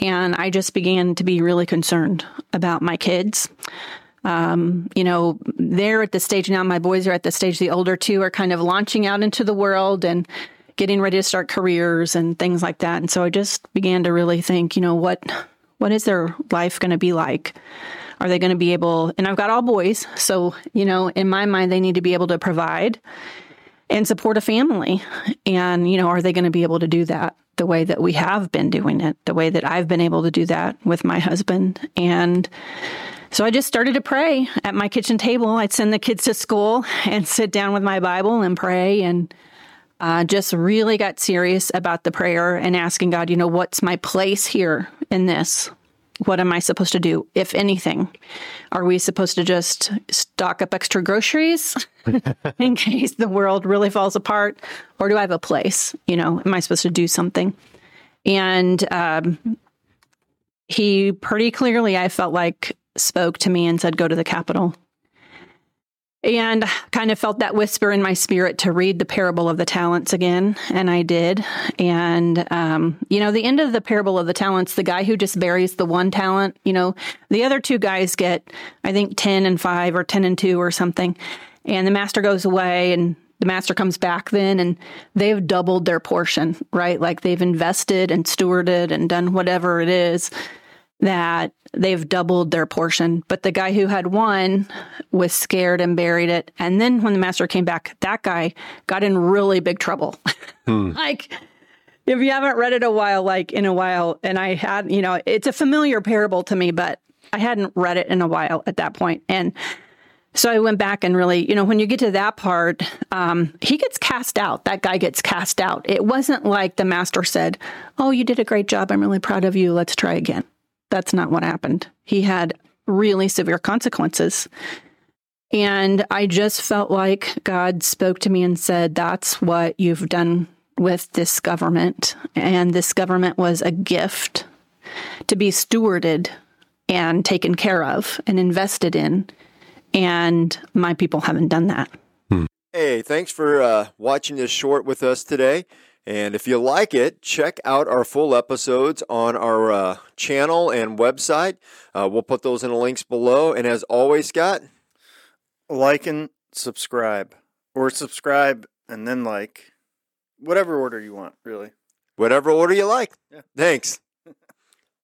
And I just began to be really concerned about my kids. Um, you know, they're at the stage now, my boys are at the stage, the older two are kind of launching out into the world and getting ready to start careers and things like that. And so I just began to really think, you know, what what is their life going to be like? Are they going to be able, and I've got all boys. So, you know, in my mind, they need to be able to provide and support a family. And, you know, are they going to be able to do that the way that we have been doing it, the way that I've been able to do that with my husband? And so I just started to pray at my kitchen table. I'd send the kids to school and sit down with my Bible and pray and uh, just really got serious about the prayer and asking God, you know, what's my place here in this? What am I supposed to do, if anything? Are we supposed to just stock up extra groceries in case the world really falls apart? Or do I have a place? You know, am I supposed to do something? And um, he pretty clearly, I felt like, spoke to me and said, Go to the Capitol and kind of felt that whisper in my spirit to read the parable of the talents again and i did. And um, you know the end of the parable of the talents the guy who just buries the one talent you know the other two guys get i think 10 and 5 or 10 and 2 or something. And the master goes away and the master comes back then and they've doubled their portion right? Like they've invested and stewarded and done whatever it is that they've doubled their portion. But the guy who had one was scared and buried it. And then when the master came back, that guy got in really big trouble. Hmm. like, if you haven't read it a while, like in a while, and I had, you know, it's a familiar parable to me, but I hadn't read it in a while at that point. And so I went back and really, you know, when you get to that part, um, he gets cast out. That guy gets cast out. It wasn't like the master said, Oh, you did a great job. I'm really proud of you. Let's try again. That's not what happened. He had really severe consequences. And I just felt like God spoke to me and said, That's what you've done with this government. And this government was a gift to be stewarded and taken care of and invested in. And my people haven't done that. Hmm. Hey, thanks for uh, watching this short with us today. And if you like it, check out our full episodes on our uh, channel and website. Uh, we'll put those in the links below. And as always, Scott, like and subscribe, or subscribe and then like, whatever order you want, really. Whatever order you like. Yeah. Thanks.